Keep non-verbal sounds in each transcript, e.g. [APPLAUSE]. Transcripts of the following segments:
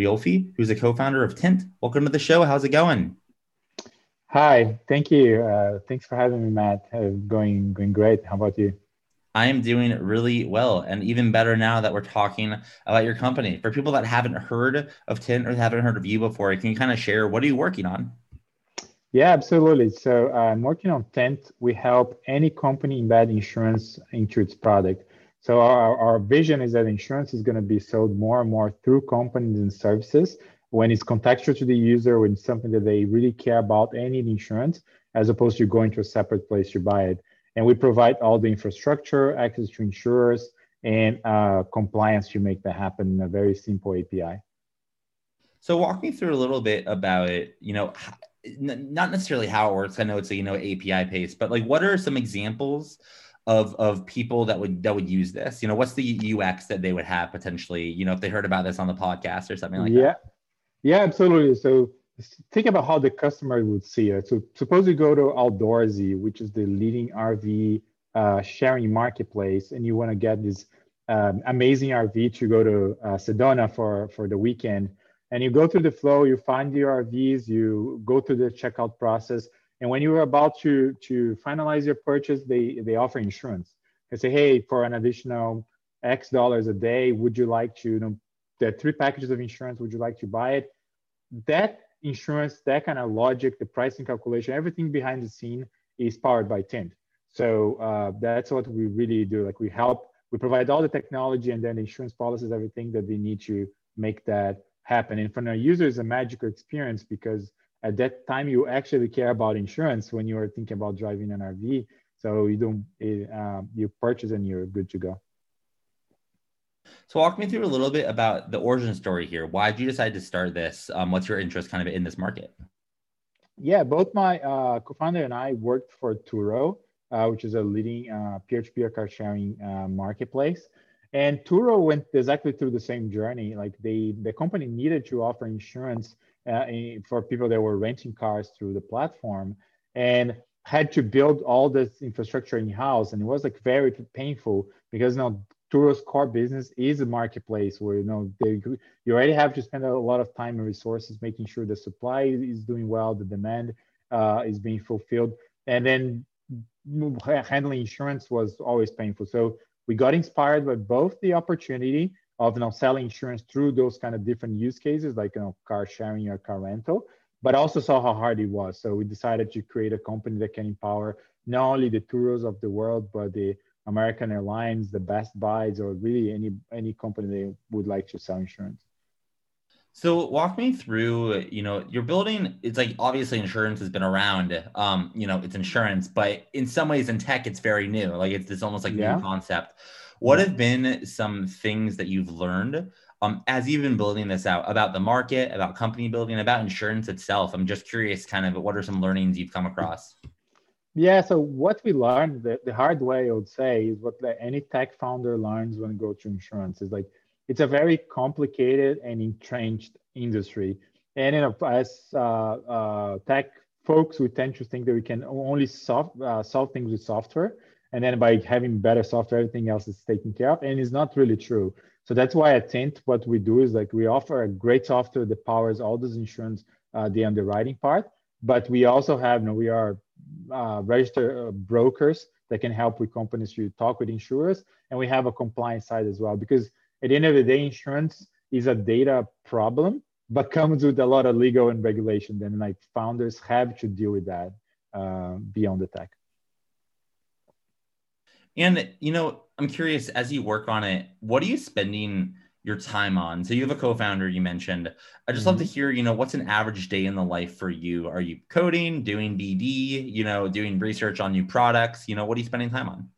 Riolfi, who's a co-founder of Tint. Welcome to the show. How's it going? Hi, thank you. Uh, thanks for having me, Matt. Uh, going going great. How about you? I am doing really well, and even better now that we're talking about your company. For people that haven't heard of Tint or haven't heard of you before, can you kind of share what are you working on? Yeah, absolutely. So I'm working on Tint. We help any company embed insurance into its product. So our, our vision is that insurance is going to be sold more and more through companies and services when it's contextual to the user, when it's something that they really care about and need insurance, as opposed to going to a separate place to buy it. And we provide all the infrastructure, access to insurers, and uh, compliance to make that happen in a very simple API. So walk me through a little bit about it. You know, not necessarily how it works. I know it's a you know API pace, but like, what are some examples of of people that would that would use this? You know, what's the UX that they would have potentially? You know, if they heard about this on the podcast or something like yeah. that. Yeah, yeah, absolutely. So think about how the customer would see it. So suppose you go to Outdoorsy, which is the leading RV uh, sharing marketplace, and you want to get this um, amazing RV to go to uh, Sedona for for the weekend. And you go through the flow, you find your RVs, you go through the checkout process, and when you're about to, to finalize your purchase, they, they offer insurance. They say, hey, for an additional X dollars a day, would you like to, you know, the three packages of insurance, would you like to buy it? That insurance, that kind of logic, the pricing calculation, everything behind the scene is powered by Tint. So uh, that's what we really do. Like we help, we provide all the technology and then the insurance policies, everything that they need to make that happen. And for our users, a magical experience because at that time you actually care about insurance when you are thinking about driving an RV. So you don't uh, you purchase and you're good to go. So walk me through a little bit about the origin story here. Why did you decide to start this? Um, what's your interest kind of in this market? Yeah, both my uh, co-founder and I worked for Turo, uh, which is a leading uh, peer-to-peer car sharing uh, marketplace. And Turo went exactly through the same journey. Like they, the company needed to offer insurance uh, for people that were renting cars through the platform and had to build all this infrastructure in house and it was like very painful because you know Turo's core business is a marketplace where you know they, you already have to spend a lot of time and resources making sure the supply is doing well, the demand uh, is being fulfilled, and then handling insurance was always painful. So we got inspired by both the opportunity of you know selling insurance through those kind of different use cases like you know car sharing or car rental but also saw how hard it was so we decided to create a company that can empower not only the Turos of the world but the american airlines the best buys or really any any company that would like to sell insurance so walk me through, you know, you're building, it's like obviously insurance has been around, um, you know, it's insurance, but in some ways in tech, it's very new. Like it's, it's almost like yeah. new concept. What have been some things that you've learned um, as you've been building this out about the market, about company building, about insurance itself? I'm just curious, kind of, what are some learnings you've come across? Yeah, so what we learned the, the hard way, I would say, is what any tech founder learns when go to insurance is like it's a very complicated and entrenched industry. And you know, as uh, uh, tech folks, we tend to think that we can only solve uh, solve things with software and then by having better software everything else is taken care of and it's not really true so that's why at tint what we do is like we offer a great software that powers all those insurance uh, the underwriting part but we also have, you know, we are uh, registered uh, brokers that can help with companies to talk with insurers, and we have a compliance side as well. Because at the end of the day, insurance is a data problem, but [LAUGHS] comes with a lot of legal and regulation. Then like founders have to deal with that uh, beyond the tech. And you know, I'm curious as you work on it, what are you spending your time on? So you have a co-founder you mentioned. I just mm-hmm. love to mm-hmm. hear, you know, what's an average day in the life for you? Are you coding, doing BD, you know, doing research on new products? You know, what are you spending time on?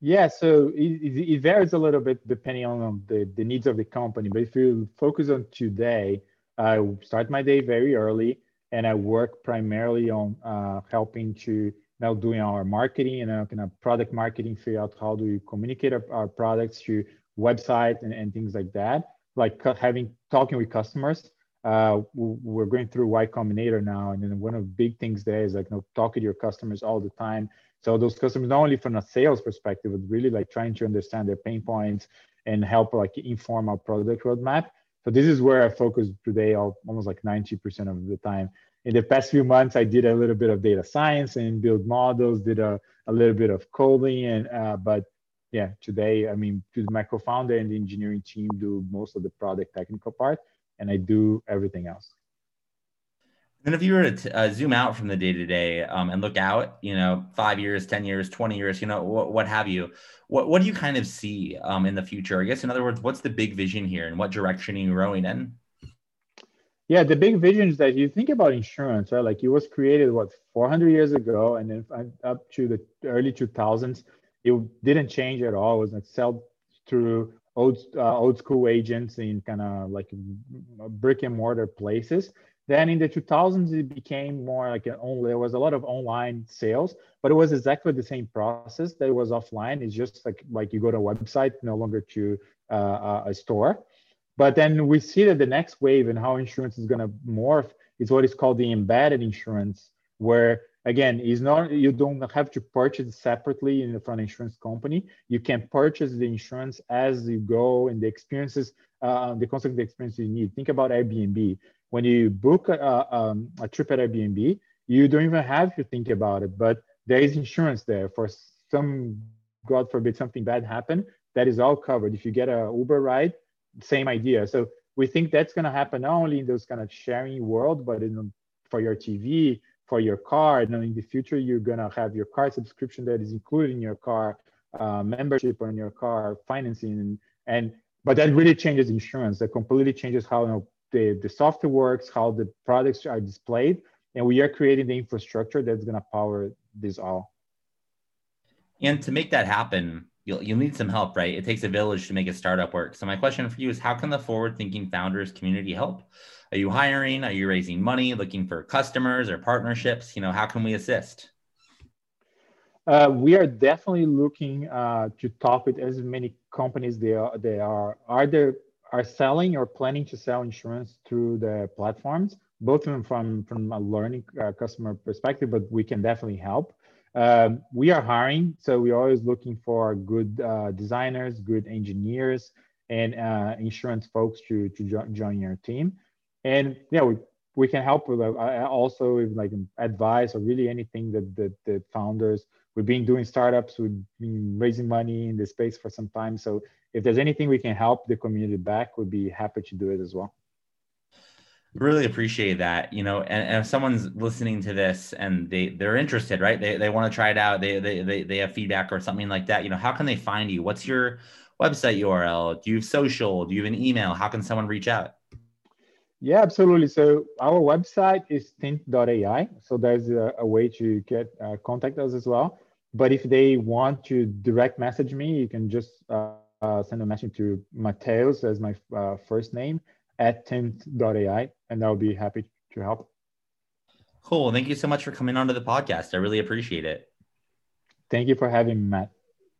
Yeah, so it, it varies a little bit depending on the, the needs of the company. But if you focus on today, I start my day very early and I work primarily on uh, helping to now doing our marketing and uh, kind of product marketing, figure out how do we communicate our, our products to website and, and things like that. Like having talking with customers. Uh, we're going through Y Combinator now, and then one of the big things there is like you know, talking to your customers all the time. So those customers, not only from a sales perspective, but really like trying to understand their pain points and help like inform our product roadmap. So this is where I focus today, almost like 90% of the time in the past few months, I did a little bit of data science and build models, did a, a little bit of coding, and uh, but yeah, today, I mean, my co-founder and the engineering team do most of the product technical part, and I do everything else. And if you were to uh, zoom out from the day to day and look out, you know, five years, 10 years, 20 years, you know, what, what have you, what, what do you kind of see um, in the future? I guess, in other words, what's the big vision here and what direction are you rowing in? Yeah, the big vision is that you think about insurance, right? Like it was created what 400 years ago, and then up to the early 2000s, it didn't change at all. It was like sold through old uh, old school agents in kind of like brick and mortar places. Then in the 2000s, it became more like an only. There was a lot of online sales, but it was exactly the same process that was offline. It's just like like you go to a website, no longer to uh, a store. But then we see that the next wave and how insurance is going to morph is what is called the embedded insurance, where again is not you don't have to purchase separately in the front insurance company. You can purchase the insurance as you go and the experiences, uh, the the experience you need. Think about Airbnb. When you book a, um, a trip at Airbnb, you don't even have to think about it, but there is insurance there for some, God forbid, something bad happen. That is all covered. If you get a Uber ride, same idea. So we think that's going to happen not only in those kind of sharing world, but in for your TV, for your car. And in the future, you're going to have your car subscription that is included in your car, uh, membership on your car, financing, and, and but that really changes insurance. That completely changes how you know, the the software works, how the products are displayed, and we are creating the infrastructure that's going to power this all. And to make that happen, you'll you'll need some help, right? It takes a village to make a startup work. So my question for you is how can the forward thinking founders community help? Are you hiring? Are you raising money, looking for customers or partnerships? You know, how can we assist? Uh, we are definitely looking uh, to talk with as many companies they are they are either are selling or planning to sell insurance through the platforms, both from from, from a learning uh, customer perspective, but we can definitely help. Um, we are hiring, so we're always looking for good uh, designers, good engineers, and uh, insurance folks to to jo- join your team. And yeah, we, we can help with uh, also with like advice or really anything that the, the founders. We've been doing startups, we've been raising money in the space for some time. So if there's anything we can help the community back, we'd be happy to do it as well really appreciate that you know and, and, if someone's listening to this and they they're interested right? They, they want to try it out they, they they they have feedback or something like that you know how can they find you? What's your website url do you have social? Do you have an email? How can someone reach out? Yeah absolutely. So our website is tint.ai so there's a, a way to get uh, contact us as well. But if they want to direct message me you can just uh, uh, send a message to matheus as my uh, first name at tint.ai, and I'll be happy to help. Cool. Thank you so much for coming onto the podcast. I really appreciate it. Thank you for having me, Matt.